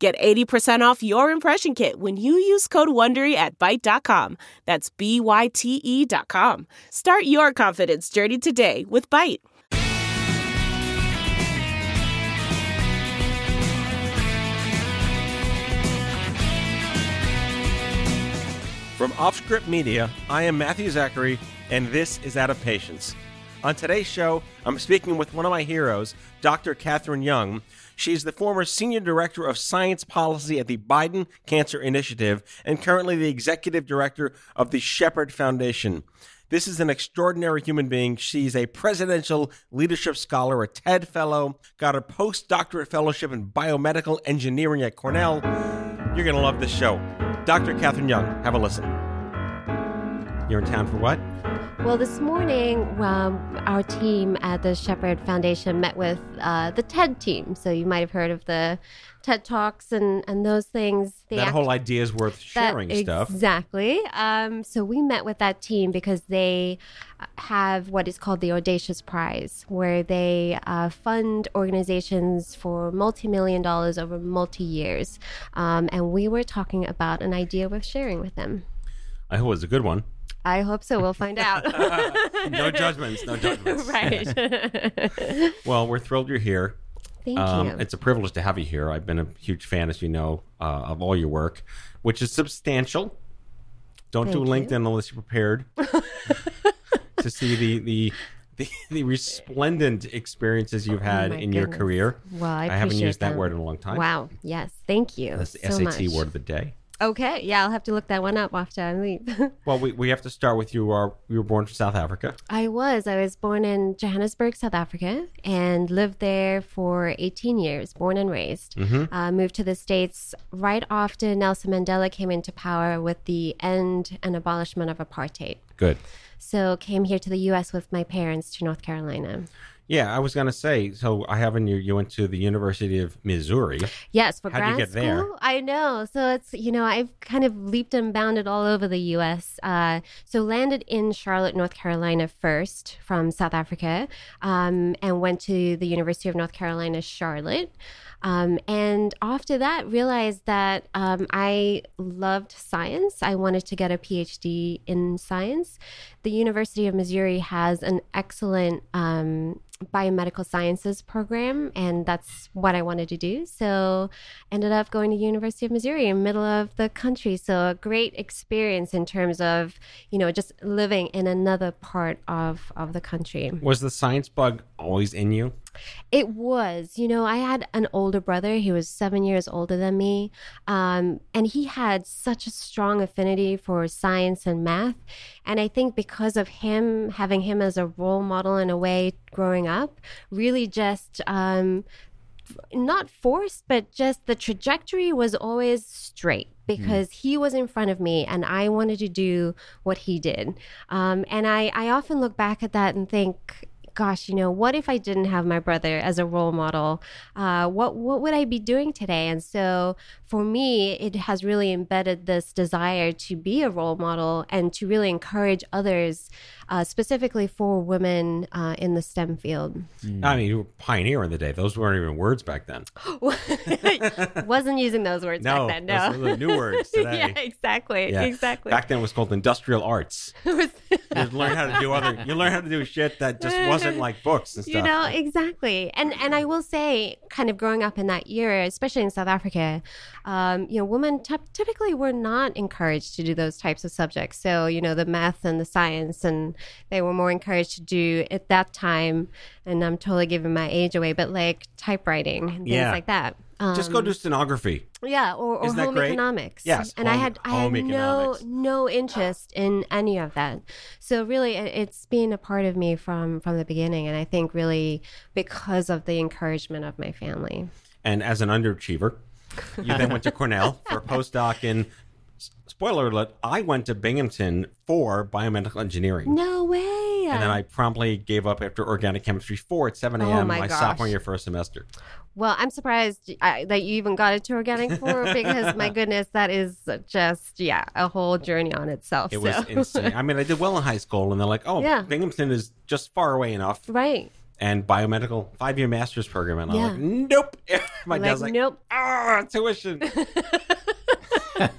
Get 80% off your impression kit when you use code WONDERY at Byte.com. That's B-Y-T-E dot com. Start your confidence journey today with Byte. From Offscript Media, I am Matthew Zachary, and this is Out of Patients. On today's show, I'm speaking with one of my heroes, Dr. Catherine Young. She's the former Senior Director of Science Policy at the Biden Cancer Initiative and currently the Executive Director of the Shepherd Foundation. This is an extraordinary human being. She's a presidential leadership scholar, a TED Fellow, got a postdoctorate fellowship in biomedical engineering at Cornell. You're going to love this show. Dr. Catherine Young, have a listen. You're in town for what? Well, this morning, um, our team at the Shepherd Foundation met with uh, the TED team. So you might have heard of the TED Talks and, and those things. that act- whole idea is worth sharing that, stuff. Exactly. Um, so we met with that team because they have what is called the Audacious Prize, where they uh, fund organizations for multi million dollars over multi years. Um, and we were talking about an idea worth sharing with them. I hope it was a good one. I hope so. We'll find out. no judgments. No judgments. Right. well, we're thrilled you're here. Thank um, you. It's a privilege to have you here. I've been a huge fan, as you know, uh, of all your work, which is substantial. Don't Thank do LinkedIn you. unless you're prepared to see the, the the, the resplendent experiences you've oh had oh in goodness. your career. Well, I, I haven't used them. that word in a long time. Wow. Yes. Thank you. That's the so SAT much. word of the day. Okay, yeah, I'll have to look that one up after I leave. well, we, we have to start with you. Are you were born from South Africa? I was. I was born in Johannesburg, South Africa, and lived there for 18 years. Born and raised. Mm-hmm. Uh, moved to the states right after Nelson Mandela came into power with the end and abolishment of apartheid. Good. So came here to the U.S. with my parents to North Carolina. Yeah, I was going to say. So I have in you. You went to the University of Missouri. Yes, for How'd grad you get school. There? I know. So it's you know I've kind of leaped and bounded all over the U.S. Uh, so landed in Charlotte, North Carolina first from South Africa, um, and went to the University of North Carolina, Charlotte. Um, and after that, realized that um, I loved science. I wanted to get a PhD in science. The University of Missouri has an excellent um, biomedical sciences program and that's what I wanted to do. So ended up going to University of Missouri in middle of the country. So a great experience in terms of, you know, just living in another part of, of the country. Was the science bug always in you? It was. You know, I had an older brother. He was seven years older than me. Um, and he had such a strong affinity for science and math. And I think because of him, having him as a role model in a way growing up, really just um, not forced, but just the trajectory was always straight because mm. he was in front of me and I wanted to do what he did. Um, and I, I often look back at that and think, gosh, you know, what if I didn't have my brother as a role model? Uh, what what would I be doing today? And so for me, it has really embedded this desire to be a role model and to really encourage others, uh, specifically for women uh, in the STEM field. Mm. I mean, you were pioneer in the day; those weren't even words back then. Wasn't using those words no, back then. No, those new words today. yeah, exactly, yeah. exactly. Back then, it was called industrial arts. you learn how to do other. You learn how to do shit that just wasn't like books and stuff. You know exactly, and and I will say, kind of growing up in that era, especially in South Africa, um, you know, women t- typically were not encouraged to do those types of subjects. So you know, the math and the science, and they were more encouraged to do at that time. And I'm totally giving my age away, but like typewriting and things yeah. like that. Um, Just go do stenography. Yeah, or, or home economics. Yes, and home, I had I had no no interest in any of that. So really, it's been a part of me from from the beginning, and I think really because of the encouragement of my family. And as an underachiever, you then went to Cornell for a postdoc in spoiler alert, I went to Binghamton for biomedical engineering. No way. And then I promptly gave up after organic chemistry four at 7 Oh a.m. my my gosh. sophomore year first semester. Well, I'm surprised I, that you even got into organic four because my goodness, that is just yeah a whole journey on itself. It was insane. I mean, I did well in high school, and they're like, oh, Yeah. Binghamton is just far away enough. right. And biomedical five year master's program. And I'm like, nope. My Like, dad's like, nope. ah, tuition.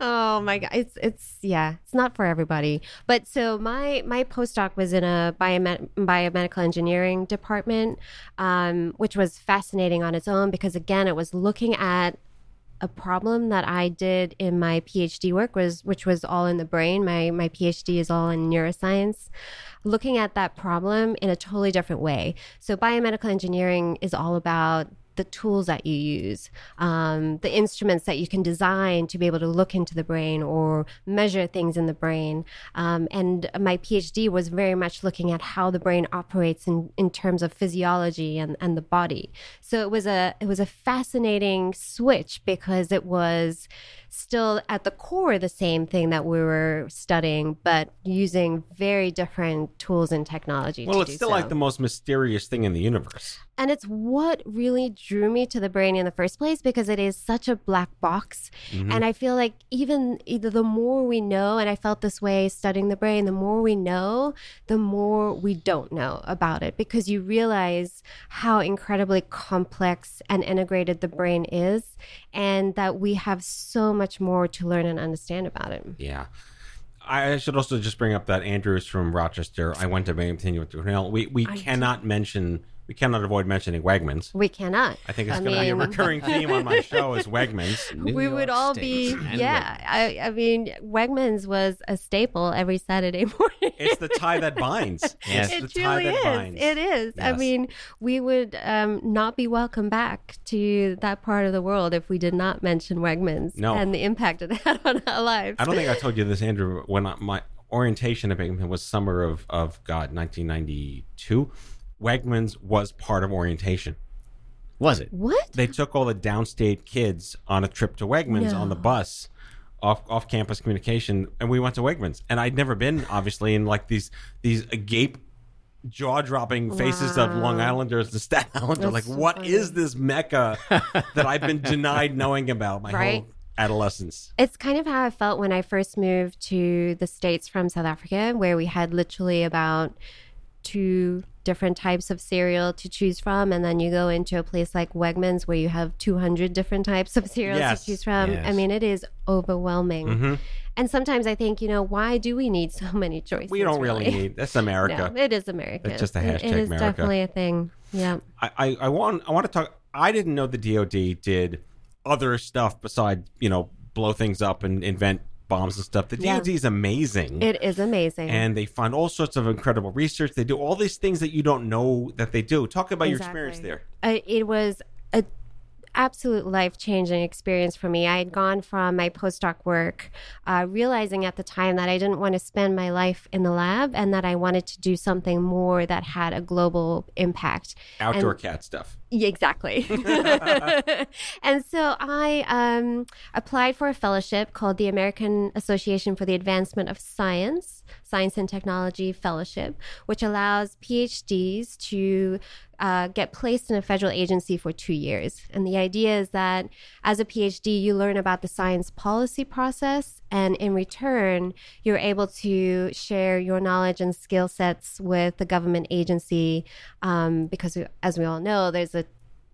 oh my god it's it's yeah it's not for everybody but so my my postdoc was in a biomed- biomedical engineering department um, which was fascinating on its own because again it was looking at a problem that I did in my PhD work was which was all in the brain. My my PhD is all in neuroscience. Looking at that problem in a totally different way. So biomedical engineering is all about the tools that you use, um, the instruments that you can design to be able to look into the brain or measure things in the brain. Um, and my PhD was very much looking at how the brain operates in, in terms of physiology and, and the body. So it was a it was a fascinating switch because it was still at the core the same thing that we were studying, but using very different tools and technology. well, it's still so. like the most mysterious thing in the universe. And it's what really drew me to the brain in the first place because it is such a black box. Mm-hmm. And I feel like even either the more we know, and I felt this way studying the brain, the more we know, the more we don't know about it because you realize how incredibly complex and integrated the brain is and that we have so much more to learn and understand about it. Yeah. I should also just bring up that Andrew's from Rochester. I went to Binghamton, you went to Cornell. We, we cannot mention, we cannot avoid mentioning Wegmans. We cannot. I think it's going to be a recurring theme on my show is Wegmans. New we York would all State be yeah I, I mean wegmans was a staple every saturday morning It's the tie that binds. Yes. It's it the tie truly that is binds. it is i mean we would um, not be welcome back to that part of the world if we did not mention wegmans No. and the impact it had on our lives I don't think I told you this, Andrew. When I, my orientation at Binghamton was summer of, of God, 1992, Wegmans was part of orientation. Was it? what They took all the downstate kids on a trip to Wegmans on the bus, off off campus communication, and we went to Wegmans. And I'd never been, obviously, in like these these agape, jaw dropping faces of Long Islanders and Staten Islanders. That's Like, so what funny. is this mecca that I've been denied knowing about my Right. whole adolescence? It's kind of how I felt when I first moved to the States from South Africa, where we had literally about two different types of cereal to choose from. And then you go into a place like Wegmans where you have 200 different types of cereals Yes. to choose from. Yes. I mean, it is overwhelming. Mm-hmm. And sometimes I think, you know, why do we need so many choices? We don't really need that's America. No, it is America. It's just a hashtag It is America. definitely a thing. Yeah. I, I, I want I want to talk. I didn't know the DoD did other stuff besides you know blow things up and invent bombs and stuff. The Yeah. DoD is amazing, It is amazing. and they fund all sorts of incredible research. They do all these things that you don't know that they do. Talk about your experience there. uh, it was a absolute life changing experience for me. I had gone from my postdoc work, uh, realizing at the time that I didn't want to spend my life in the lab and that I wanted to do something more that had a global impact. Outdoor And- cat stuff. Yeah, exactly. and so I um, applied for a fellowship called the American Association for the Advancement of Science, Science and Technology Fellowship, which allows PhDs to uh, get placed in a federal agency for two years. And the idea is that as a PhD, you learn about the science policy process, and in return, you're able to share your knowledge and skill sets with the government agency um, because, as we all know, there's a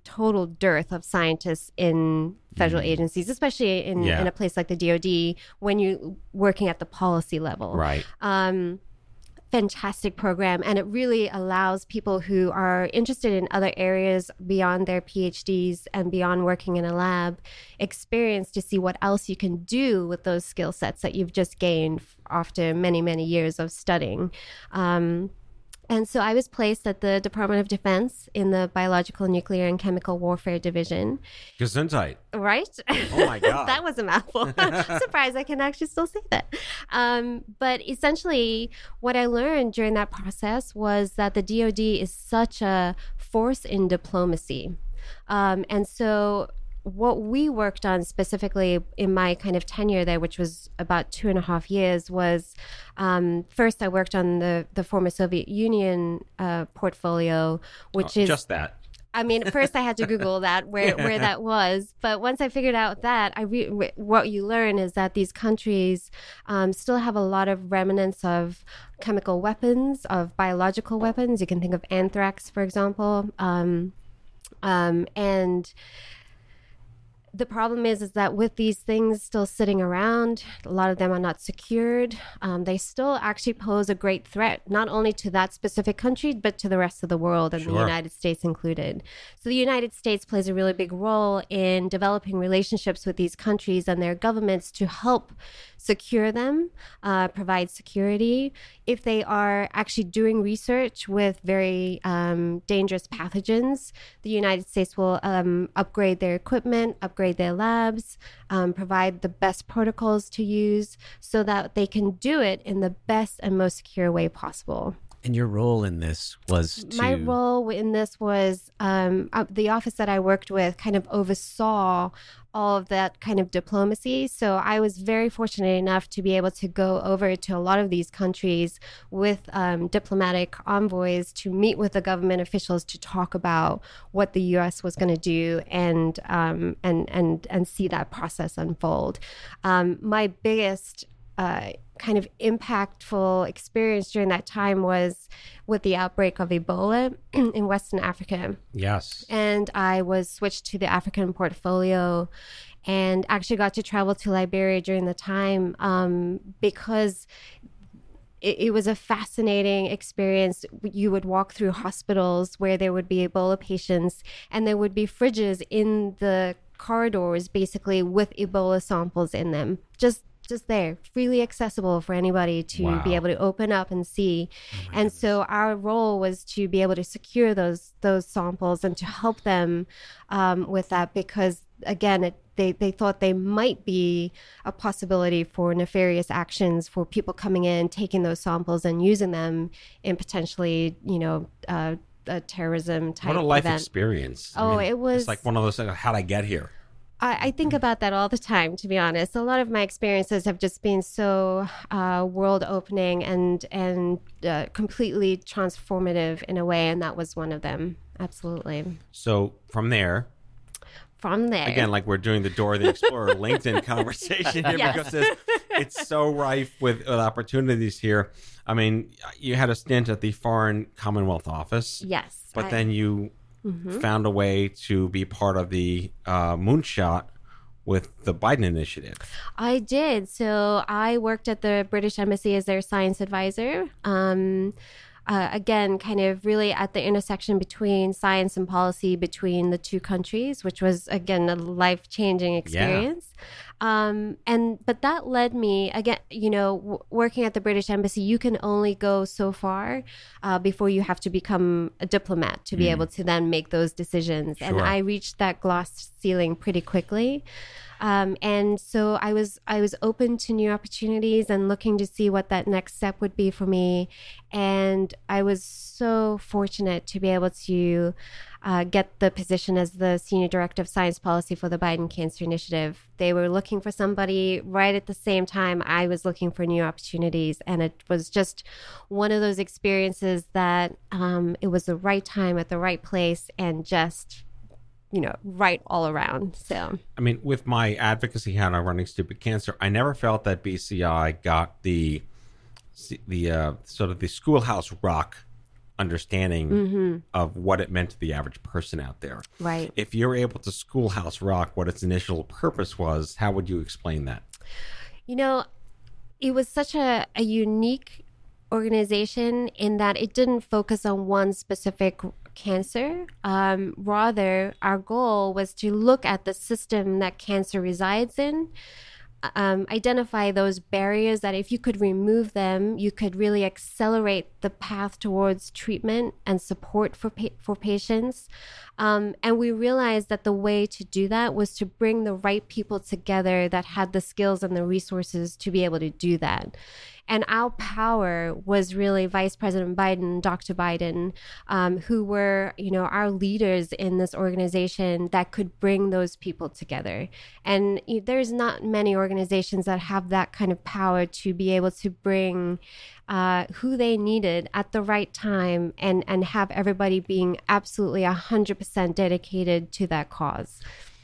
total dearth of scientists in federal agencies, especially in, Yeah. in a place like the DoD when you're working at the policy level Right. um, fantastic program and it really allows people who are interested in other areas beyond their phds and beyond working in a lab experience to see what else you can do with those skill sets that you've just gained after many many years of studying um, and so I was placed at the Department of Defense in the Biological, Nuclear, and Chemical Warfare Division. Gesundheit. Right? Oh my God. that was a mouthful. I'm surprised I can actually still say that. Um, but essentially, what I learned during that process was that the DoD is such a force in diplomacy. Um, and so what we worked on specifically in my kind of tenure there, which was about two and a half years, was um, first I worked on the the former Soviet Union uh, portfolio, which Oh, is just that. I mean, first I had to Google that where where that was, but once I figured out that, I re- what you learn is that these countries um, still have a lot of remnants of chemical weapons, of biological weapons. You can think of anthrax, for example, um, um, and the problem is is that with these things still sitting around a lot of them are not secured. Um, they still actually pose a great threat not only to that specific country but to the rest of the world and the united states included. So the united states plays a really big role in developing relationships with these countries and their governments to help secure them, uh, provide security. If they are actually doing research with very um, dangerous pathogens, the United States will um, upgrade their equipment, upgrade their labs, um, provide the best protocols to use so that they can do it in the best and most secure way possible. And your role in this was to My role in this was um, uh, the office that I worked with kind of oversaw all of that kind of diplomacy. So I was very fortunate enough to be able to go over to a lot of these countries with um, diplomatic envoys to meet with the government officials to talk about what the U.S. was going to do and um, and and and see that process unfold. Um, my biggest uh, kind of impactful experience during that time was with the outbreak of Ebola in Western Africa. Yes. And I was switched to the African portfolio and actually got to travel to Liberia during the time um, because it, it was a fascinating experience. You would walk through hospitals where there would be Ebola patients, and there would be fridges in the corridors, basically with Ebola samples in them, just just there, freely accessible for anybody to Wow. be able to open up and see. and so our role was to be able to secure those those samples and to help them um, with that because again it they, they thought they might be a possibility for nefarious actions for people coming in, taking those samples and using them in potentially, you know, uh, a terrorism type What a life event. experience. Oh, it was- It's like one of those things. How'd I get here? I, I think about that all the time, to be honest. A lot of my experiences have just been so uh, world opening and and uh, completely transformative in a way, and that was one of them. Absolutely. So from there, From there, again, like we're doing the Dora the Explorer LinkedIn conversation here Yes. because it's, it's so rife with, with opportunities here. I mean, you had a stint at the Foreign Commonwealth Office, yes, but I- then you Mhm. found a way to be part of the uh, moonshot with the Biden initiative. I did. So I worked at the British Embassy as their science advisor. Um, uh, again, kind of really at the intersection between science and policy between the two countries, which was again a life changing experience. Um, and but that led me again, you know, w- working at the British Embassy, you can only go so far uh, before you have to become a diplomat to be able to then make those decisions. And I reached that glass ceiling pretty quickly. Um, and so I was I was open to new opportunities and looking to see what that next step would be for me. And I was so fortunate to be able to uh, get the position as the senior director of science policy for the Biden Cancer Initiative. They were looking for somebody right at the same time I was looking for new opportunities, and it was just one of those experiences that um, it was the right time at the right place, and just you know right all around. So. I mean, with my advocacy hat on running stupid cancer, I never felt that BCI got the the uh, sort of the schoolhouse rock understanding of what it meant to the average person out there. Right. If you're able to schoolhouse rock what its initial purpose was, how would you explain that? You know, it was such a, a unique organization in that it didn't focus on one specific cancer. Um, rather, our goal was to look at the system that cancer resides in. Um, identify those barriers that if you could remove them, you could really accelerate the path towards treatment and support for pa- for patients. Um, and we realized that the way to do that was to bring the right people together that had the skills and the resources to be able to do that. And our power was really Vice President Biden, Dr. Biden, um, who were, you know, our leaders in this organization that could bring those people together. And there's not many organizations that have that kind of power to be able to bring uh, who they needed at the right time and, and have everybody being absolutely 100% dedicated to that cause.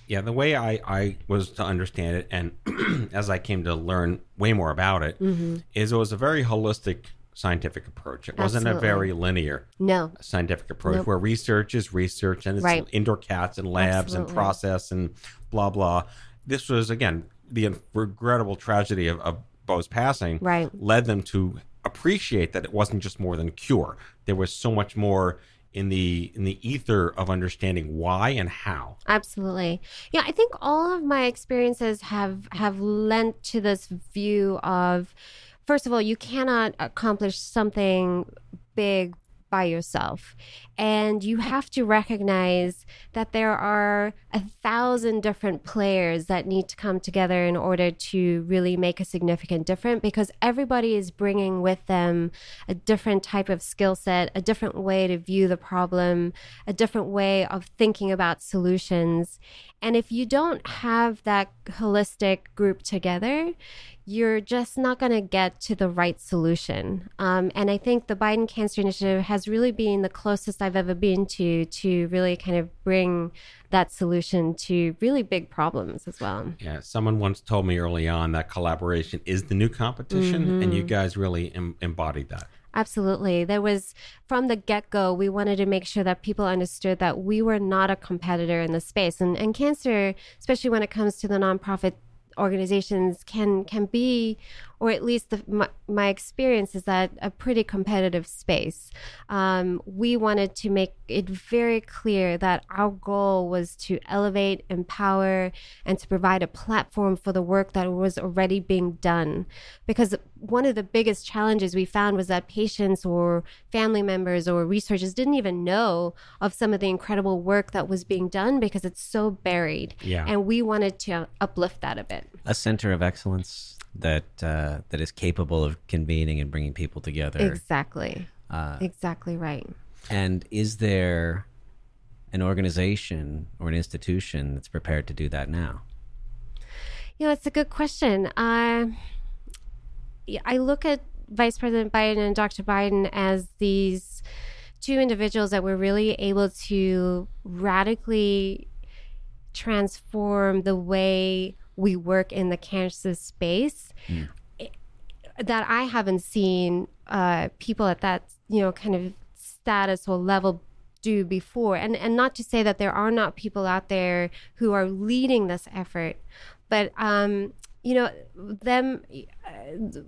Yeah, the way I, I was to understand it, and as I came to learn way more about it, mm-hmm. is it was a very holistic scientific approach. It wasn't a very linear no scientific approach nope. where research is research and it's right. indoor cats and labs Absolutely. and process and blah blah. This was again the regrettable tragedy of, of Beau's passing right. led them to appreciate that it wasn't just more than cure. There was so much more in the in the ether of understanding why and how. Absolutely. Yeah, I think all of my experiences have have lent to this view of first of all, you cannot accomplish something big by yourself. And you have to recognize that there are a thousand different players that need to come together in order to really make a significant difference because everybody is bringing with them a different type of skill set, a different way to view the problem, a different way of thinking about solutions. And if you don't have that holistic group together, you're just not going to get to the right solution. Um, and I think the Biden Cancer Initiative has really been the closest I've ever been to to really kind of bring that solution to really big problems as well. Yeah, someone once told me early on that collaboration is the new competition, mm-hmm. and you guys really em- embodied that. Absolutely. There was from the get go, we wanted to make sure that people understood that we were not a competitor in the space. And, and cancer, especially when it comes to the nonprofit organizations can can be or at least the, my, my, experience is that a pretty competitive space. Um, we wanted to make it very clear that our goal was to elevate, empower, and to provide a platform for the work that was already being done. Because one of the biggest challenges we found was that patients or family members or researchers didn't even know of some of the incredible work that was being done because it's so buried. Yeah. And we wanted to uplift that a bit. A center of excellence that uh, that is capable of convening and bringing people together. Exactly. Uh, exactly right. And is there an organization or an institution that's prepared to do that now? You know, it's a good question. Uh, I look at Vice President Biden and Dr. Biden as these two individuals that were really able to radically transform the way we work in the cancer space mm. that I haven't seen uh, people at that you know kind of status or level do before and and not to say that there are not people out there who are leading this effort but um you know them uh,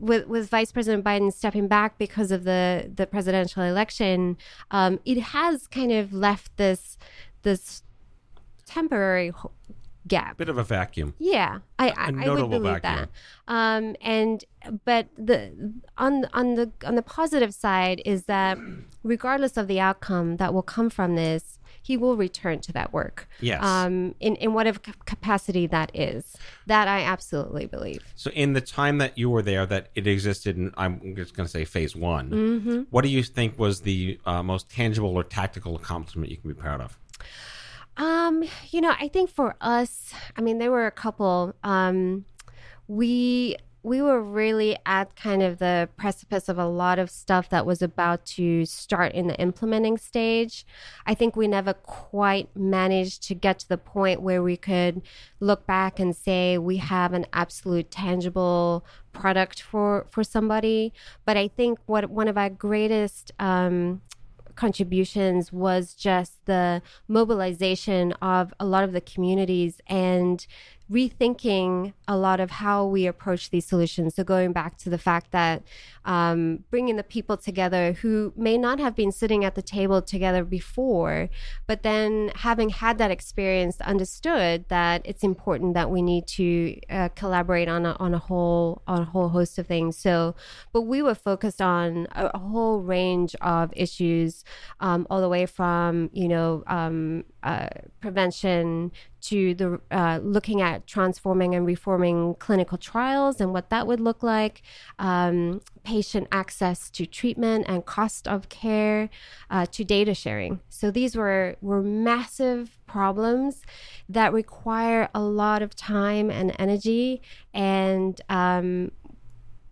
with with vice president biden stepping back because of the the presidential election um it has kind of left this this temporary gap. Bit of a vacuum. Yeah, I I, I would believe vacuum. that. Um, and but the on on the on the positive side is that regardless of the outcome that will come from this, he will return to that work. Yes. Um, in in whatever capacity that is, that I absolutely believe. So in the time that you were there, that it existed, and I'm just going to say phase one. Mm-hmm. What do you think was the uh, most tangible or tactical accomplishment you can be proud of? Um, you know, I think for us, I mean, there were a couple. Um, we we were really at kind of the precipice of a lot of stuff that was about to start in the implementing stage. I think we never quite managed to get to the point where we could look back and say we have an absolute tangible product for for somebody. But I think what one of our greatest um, contributions was just the mobilization of a lot of the communities and rethinking a lot of how we approach these solutions. So, going back to the fact that um, bringing the people together who may not have been sitting at the table together before, but then having had that experience, understood that it's important that we need to uh, collaborate on a, on a whole on a whole host of things. So, but we were focused on a, a whole range of issues, um, all the way from you know um, uh, prevention to the uh, looking at transforming and reforming clinical trials and what that would look like, um, patient access to treatment and cost of care, uh, to data sharing. So these were were massive problems that require a lot of time and energy and um,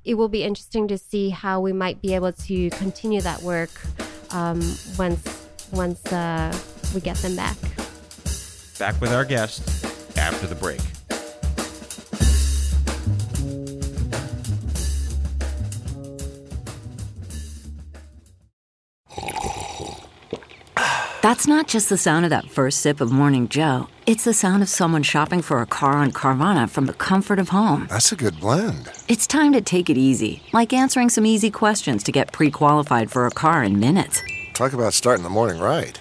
it will be interesting to see how we might be able to continue that work um, once once uh, we get them back. Back with our guest after the break. That's not just the sound of that first sip of Morning Joe. It's the sound of someone shopping for a car on Carvana from the comfort of home. That's a good blend. It's time to take it easy, like answering some easy questions to get pre qualified for a car in minutes. Talk about starting the morning right.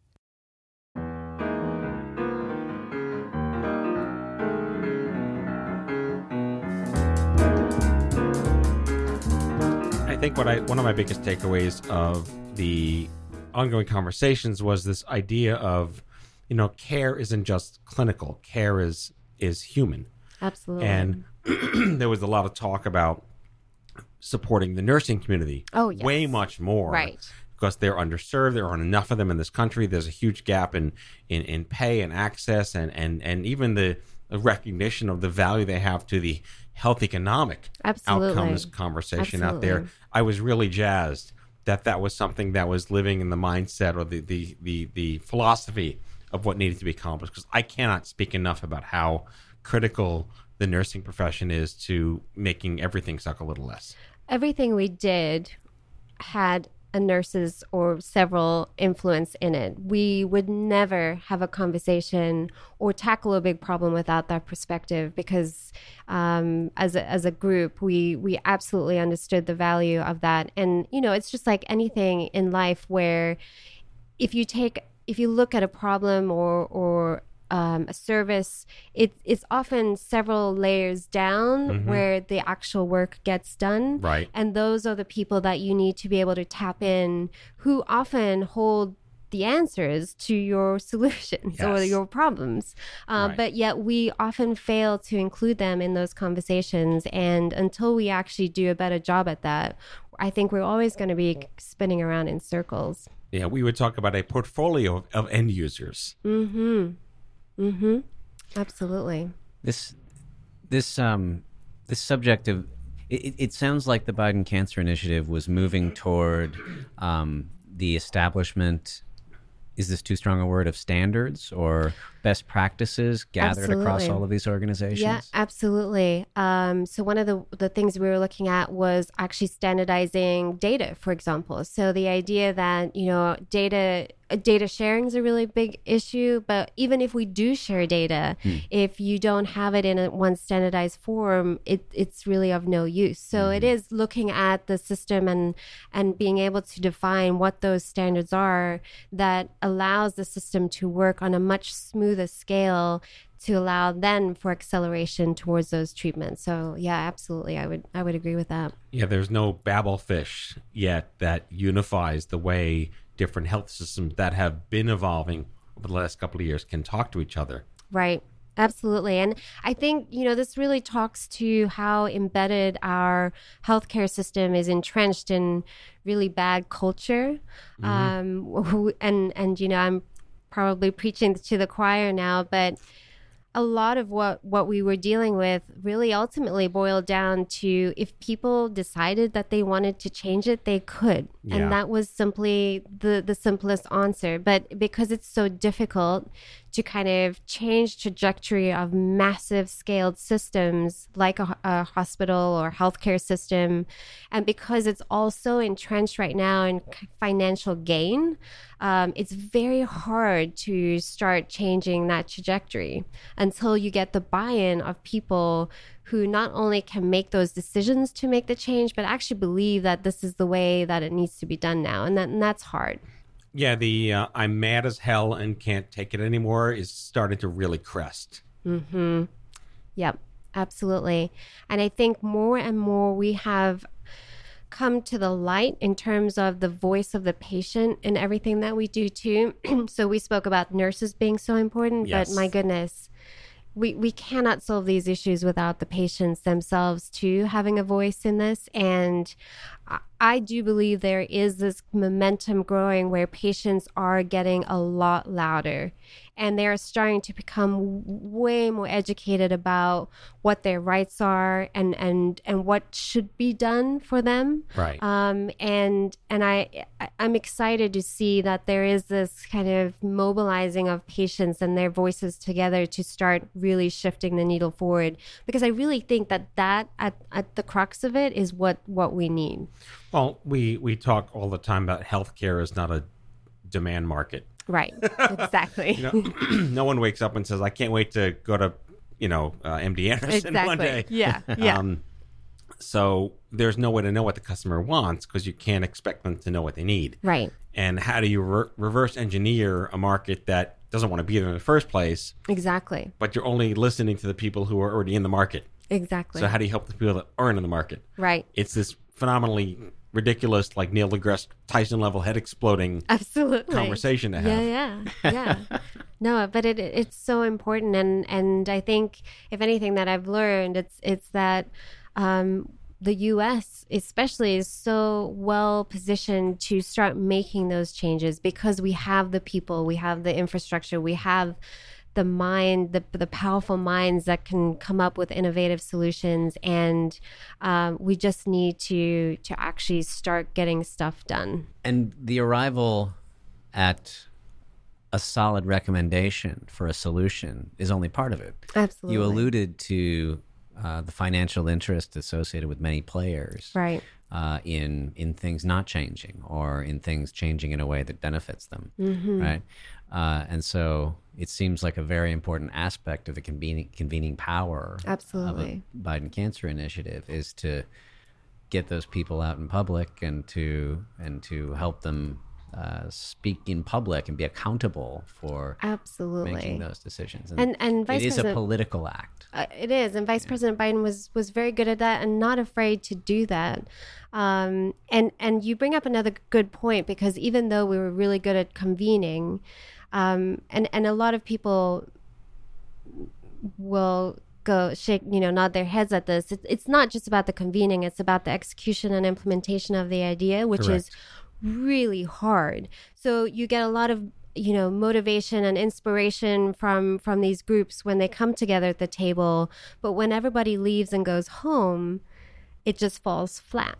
Think what I one of my biggest takeaways of the ongoing conversations was this idea of, you know, care isn't just clinical. Care is is human. Absolutely. And there was a lot of talk about supporting the nursing community. Oh, yes. Way much more. Right. Because they're underserved. There aren't enough of them in this country. There's a huge gap in, in, in pay and access and, and, and even the, the recognition of the value they have to the health economic Absolutely. outcomes conversation out there. I was really jazzed that that was something that was living in the mindset or the, the, the, the philosophy of what needed to be accomplished. Because I cannot speak enough about how critical the nursing profession is to making everything suck a little less. everything we did had a nurse's or several influence in it. We would never have a conversation or tackle a big problem without that perspective because um, as, a, as a group, we, we absolutely understood the value of that. And, you know, it's just like anything in life where if you take, if you look at a problem or, or um, a service, it, it's often several layers down where the actual work gets done. Right. And those are the people that you need to be able to tap in who often hold the answers to your solutions or your problems. Uh, Right. But yet we often fail to include them in those conversations. And until we actually do a better job at that, I think we're always going to be spinning around in circles. Yeah, we would talk about a portfolio of, of end users. Mm-hmm. Mm-hmm. Absolutely. This this um this subject of it, it- sounds like the Biden Cancer Initiative was moving toward um, the establishment. Is this too strong a word of standards or best practices gathered across all of these organizations? Yeah, absolutely. Um, so one of the the things we were looking at was actually standardizing data, for example. So the idea that you know data Uh, data sharing is a really big issue, but even if we do share data, hmm. if you don't have it in a one standardized form, it, it's really of no use. So it hmm. is looking at the system and and being able to define what those standards are that allows the system to work on a much smoother scale to allow then for acceleration towards those treatments. So yeah, absolutely, I would I would agree with that. Yeah, there's no Babel fish yet that unifies the way different health systems that have been evolving over the last couple of years can talk to each other. Right. Absolutely. And I think, you know, this really talks to how embedded our healthcare system is entrenched in really bad culture. Um, and, and, you know, I'm probably preaching to the choir now, but a lot of what what we were dealing with really ultimately boiled down to if people decided that they wanted to change it they could Yeah. and that was simply the the simplest answer but because it's so difficult to kind of change trajectory of massive scaled systems like a, a hospital or healthcare system. And because it's also entrenched right now in financial gain um, it's very hard to start changing that trajectory until you get the buy-in of people who not only can make those decisions to make the change but actually believe that this is the way that it needs to be done now. And, that, and that's hard Yeah, the uh, I'm mad as hell and can't take it anymore is starting to really crest. Mm-hmm. Yep, absolutely. And I think more and more we have come to the light in terms of the voice of the patient in everything that we do too. so we spoke about nurses being so important, Yes. but my goodness, we, we cannot solve these issues without the patients themselves too having a voice in this. And I- do believe there is this momentum growing where patients are getting a lot louder and they're starting to become way more educated about what their rights are and and and what should be done for them Right. um, and and I I- I'm excited to see that there is this kind of mobilizing of patients and their voices together to start really shifting the needle forward because I really think that that at, at the crux of it is what what we need. Well, we we talk all the time about healthcare is not a demand market. Right. Exactly. You know, no one wakes up and says, "I can't wait to go to, you know, uh, MD Anderson one day." Yeah. Yeah. Um, so there's no way to know what the customer wants because you can't expect them to know what they need. right. And how do you re- reverse engineer a market that doesn't want to be there in the first place, Exactly. but you're only listening to the people who are already in the market? Exactly. So how do you help the people that aren't in the market? right. It's this phenomenally ridiculous, like Neil deGrasse Tyson level head exploding Absolutely. conversation to have. Yeah, yeah, yeah. no, but it it's so important, and and I think if anything that I've learned, it's it's that um, the U.S. especially is so well positioned to start making those changes because we have the people, we have the infrastructure, we have the mind, the the powerful minds that can come up with innovative solutions, and um, we just need to to actually start getting stuff done. And the arrival at a solid recommendation for a solution is only part of it. Absolutely, You alluded to uh, the financial interest associated with many players right. uh, in in things not changing or in things changing in a way that benefits them, right? Uh, and so it seems like a very important aspect of the convening, convening power Absolutely. of a Biden Cancer Initiative is to get those people out in public and to and to help them uh, speak in public and be accountable for Absolutely. making those decisions. And- and Vice it is a political act. Uh, it is, and Vice President Biden was was very good at that, and not afraid to do that. Um, and and you bring up another good point because even though we were really good at convening, um, and and a lot of people will go shake you know nod their heads at this. It's, it's not just about the convening it's about the execution and implementation of the idea which is really hard. So you get a lot of you know motivation and inspiration from from these groups when they come together at the table. But when everybody leaves and goes home it just falls flat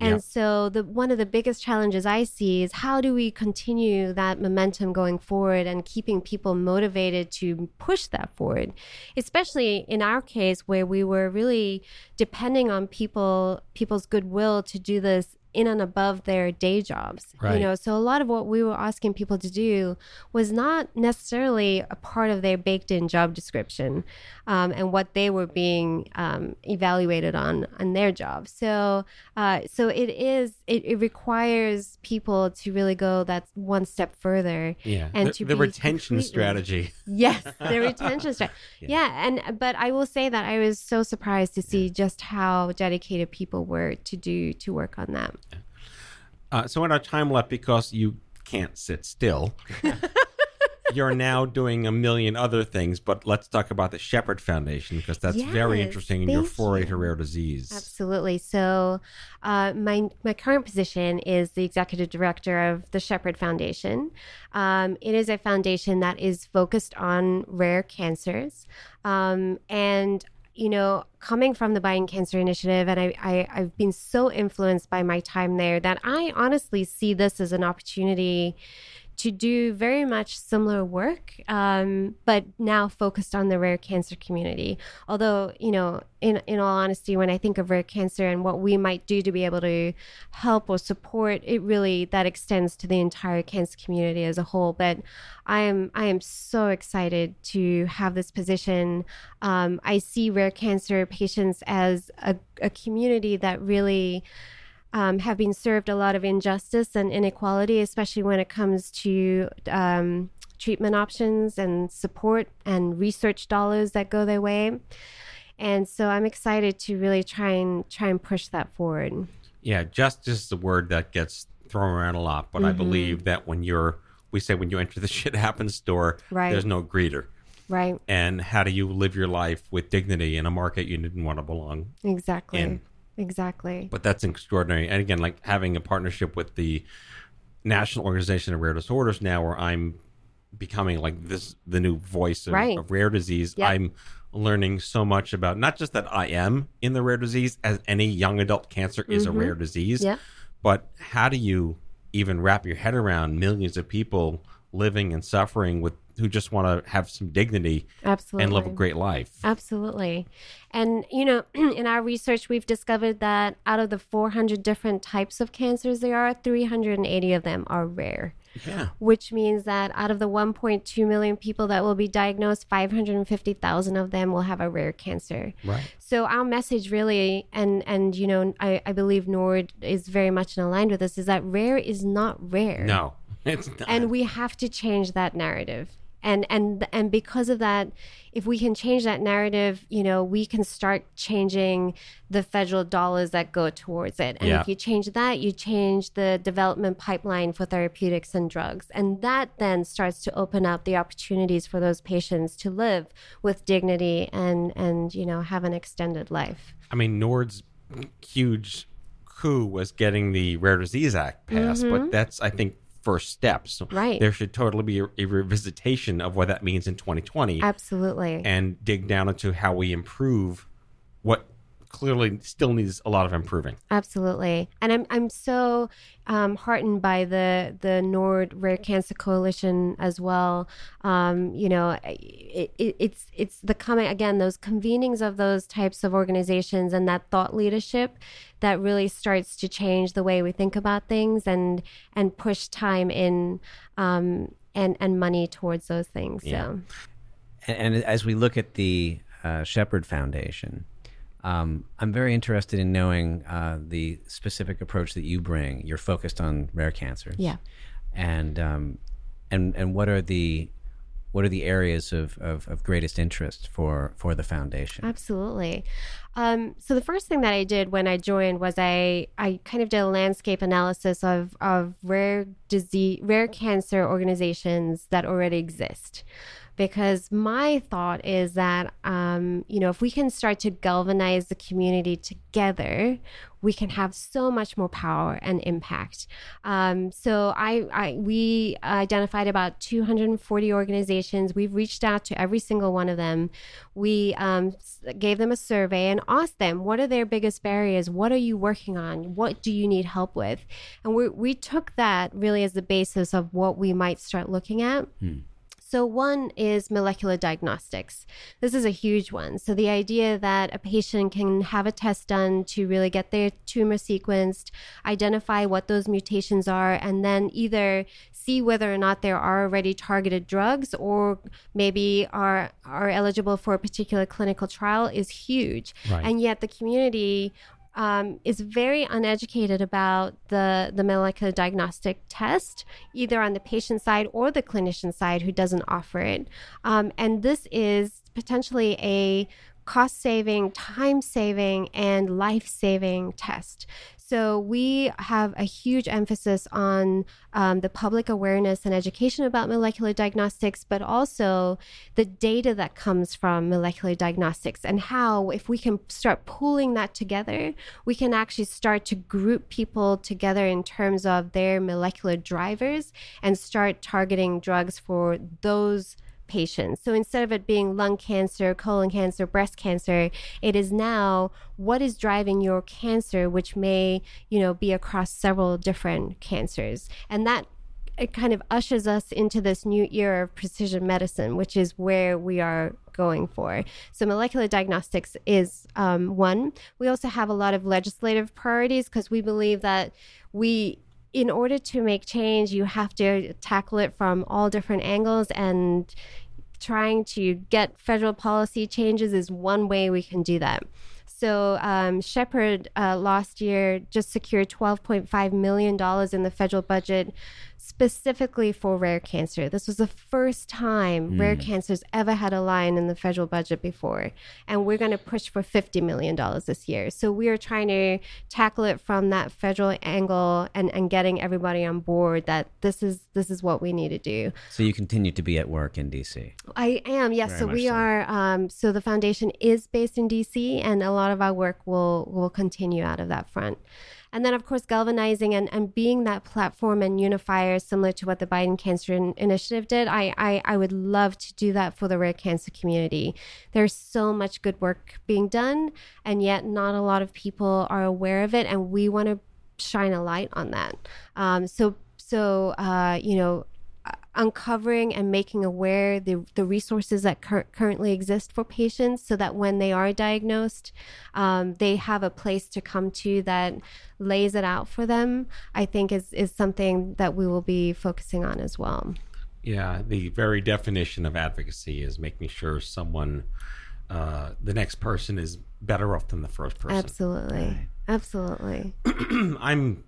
and Yep. so the one of the biggest challenges I see is how do we continue that momentum going forward and keeping people motivated to push that forward, especially in our case where we were really depending on people people's goodwill to do this in and above their day jobs. Right. You know, so a lot of what we were asking people to do was not necessarily a part of their baked in job description um, and what they were being um, evaluated on on their job. So, uh, so it is it, it requires people to really go that one step further. Yeah. and the, to the retention strategy. Yes, the retention strategy. yeah. and but I will say that I was so surprised to see just how dedicated people were to do to work on that. Uh, so in our time left, because you can't sit still, you're now doing a million other things, but let's talk about the Shepherd Foundation because that's very interesting in your foray to rare disease. Absolutely. So, uh, my my current position is the executive director of the Shepherd Foundation. Um, it is a foundation that is focused on rare cancers, um, and you know, coming from the Biden Cancer Initiative, and I, I I've been so influenced by my time there that I honestly see this as an opportunity to do very much similar work, um, but now focused on the rare cancer community. Although, you know, in, in all honesty, when I think of rare cancer and what we might do to be able to help or support, it really that extends to the entire cancer community as a whole. But I am I am so excited to have this position. Um, I see rare cancer patients as a, a community that really um, have been served a lot of injustice and inequality, especially when it comes to um, treatment options and support and research dollars that go their way. And so I'm excited to really try and try and push that forward. Yeah, justice is a word that gets thrown around a lot, but I Mm-hmm. believe that when you're, we say when you enter the shit happens store, Right. there's no greeter. Right. And how do you live your life with dignity in a market you didn't want to belong? Exactly. In. Exactly. But that's extraordinary. And again, like having a partnership with the National Organization of Rare Disorders now, where I'm becoming like this, the new voice of, Right. of rare disease. Yep. I'm learning so much about not just that I am in the rare disease, as any young adult cancer is a mm-hmm. rare disease, Yep. but how do you even wrap your head around millions of people living and suffering with who just want to have some dignity Absolutely. and live a great life? Absolutely. And, you know, in our research, we've discovered that out of the 400 different types of cancers there are, 380 of them are rare. Yeah. which means that out of the 1.2 million people that will be diagnosed, 550,000 of them will have a rare cancer. Right. So our message really, and and you know, I, I believe Nord is very much in aligned with this, is that rare is not rare. No, it's not. And we have to change that narrative. And and and because of that, if we can change that narrative, you know, we can start changing the federal dollars that go towards it. And Yeah. if you change that, you change the development pipeline for therapeutics and drugs. And that then starts to open up the opportunities for those patients to live with dignity and and you know, have an extended life. I mean, Nord's huge coup was getting the Rare Disease Act passed, but mm-hmm. that's, I think, first steps. Right. There should totally be a, a revisitation of what that means in 2020 Absolutely. and dig down into how we improve what clearly still needs a lot of improving. Absolutely, and I'm I'm so um, heartened by the the Nord Rare Cancer Coalition as well. Um, you know, it, it, it's it's the coming again those convenings of those types of organizations and that thought leadership that really starts to change the way we think about things and and push time in um, and and money towards those things. So And, and as we look at the uh, Shepherd Foundation, um, I'm very interested in knowing uh, the specific approach that you bring. You're focused on rare cancers, Yeah. and um, and and what are the what are the areas of, of, of greatest interest for for the foundation? Absolutely. Um, so the first thing that I did when I joined was I I kind of did a landscape analysis of of rare disease, rare cancer organizations that already exist. Because my thought is that, um, you know, if we can start to galvanize the community together, we can have so much more power and impact. Um, so I, I, we identified about 240 organizations. We've reached out to every single one of them. We um, gave them a survey and asked them, what are their biggest barriers? What are you working on? What do you need help with? And we, we took that really as the basis of what we might start looking at. So, one is molecular diagnostics. This is a huge one. So, the idea that a patient can have a test done to really get their tumor sequenced, identify what those mutations are, and then either see whether or not there are already targeted drugs or maybe are, are eligible for a particular clinical trial is huge. Right. And yet, the community um, is very uneducated about the the molecular diagnostic test, either on the patient side or the clinician side who doesn't offer it. Um, and this is potentially a cost saving, time saving, and life saving test. So we have a huge emphasis on um, the public awareness and education about molecular diagnostics, but also the data that comes from molecular diagnostics and how, if we can start pulling that together, we can actually start to group people together in terms of their molecular drivers and start targeting drugs for those patients. So instead of it being lung cancer, colon cancer, breast cancer, it is now what is driving your cancer, which may, you know, be across several different cancers. And that it kind of ushers us into this new era of precision medicine, which is where we are going for. So, molecular diagnostics is um, one. We also have a lot of legislative priorities because we believe that we in order to make change, you have to tackle it from all different angles and trying to get federal policy changes is one way we can do that. So um, Shepherd uh, last year just secured $12.5 million in the federal budget specifically for rare cancer. This was the first time mm. rare cancers ever had a line in the federal budget before. And we're going to push for $50 million this year. So we are trying to tackle it from that federal angle and, and getting everybody on board that this is this is what we need to do. So you continue to be at work in DC? I am, yes. Very so we so. are, um, so the foundation is based in DC and a lot of our work will, will continue out of that front. And then, of course, galvanizing and, and being that platform and unifier, similar to what the Biden Cancer Initiative did. I, I, I would love to do that for the rare cancer community. There's so much good work being done, and yet not a lot of people are aware of it. And we want to shine a light on that. Um, so, so uh, you know, uncovering and making aware the, the resources that cur- currently exist for patients so that when they are diagnosed, um, they have a place to come to that lays it out for them, I think is, is something that we will be focusing on as well. Yeah, the very definition of advocacy is making sure someone, uh, the next person is better off than the first person. Absolutely. Right. Absolutely. I'm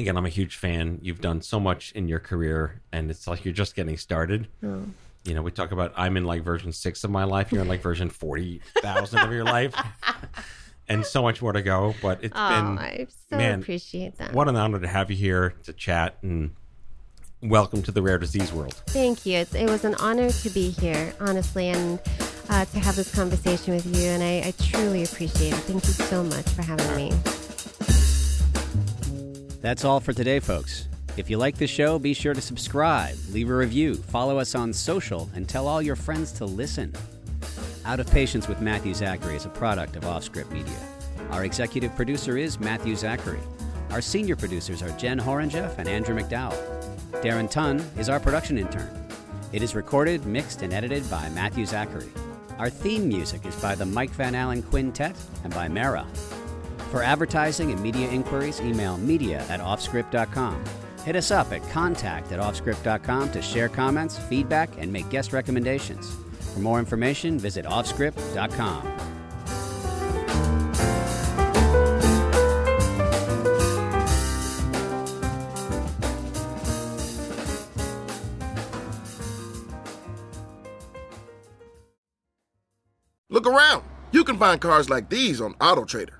again, I'm a huge fan. You've done so much in your career, and it's like you're just getting started. Oh. You know, we talk about I'm in like version six of my life. You're in like version forty thousand of your life, and so much more to go. But it's oh, been I so man, appreciate that. What an honor to have you here to chat and welcome to the rare disease world. Thank you. It's, it was an honor to be here, honestly, and uh, to have this conversation with you. And I, I truly appreciate it. Thank you so much for having me. That's all for today, folks. If you like the show, be sure to subscribe, leave a review, follow us on social, and tell all your friends to listen. Out of Patients with Matthew Zachary is a product of Offscript Media. Our executive producer is Matthew Zachary. Our senior producers are Jen Horonjeff and Andrew McDowell. Darren Tunn is our production intern. It is recorded, mixed, and edited by Matthew Zachary. Our theme music is by the Mike Van Allen Quintet and by Mara. For advertising and media inquiries, email media at offscript.com. Hit us up at contact at offscript.com to share comments, feedback, and make guest recommendations. For more information, visit offscript.com. Look around. You can find cars like these on AutoTrader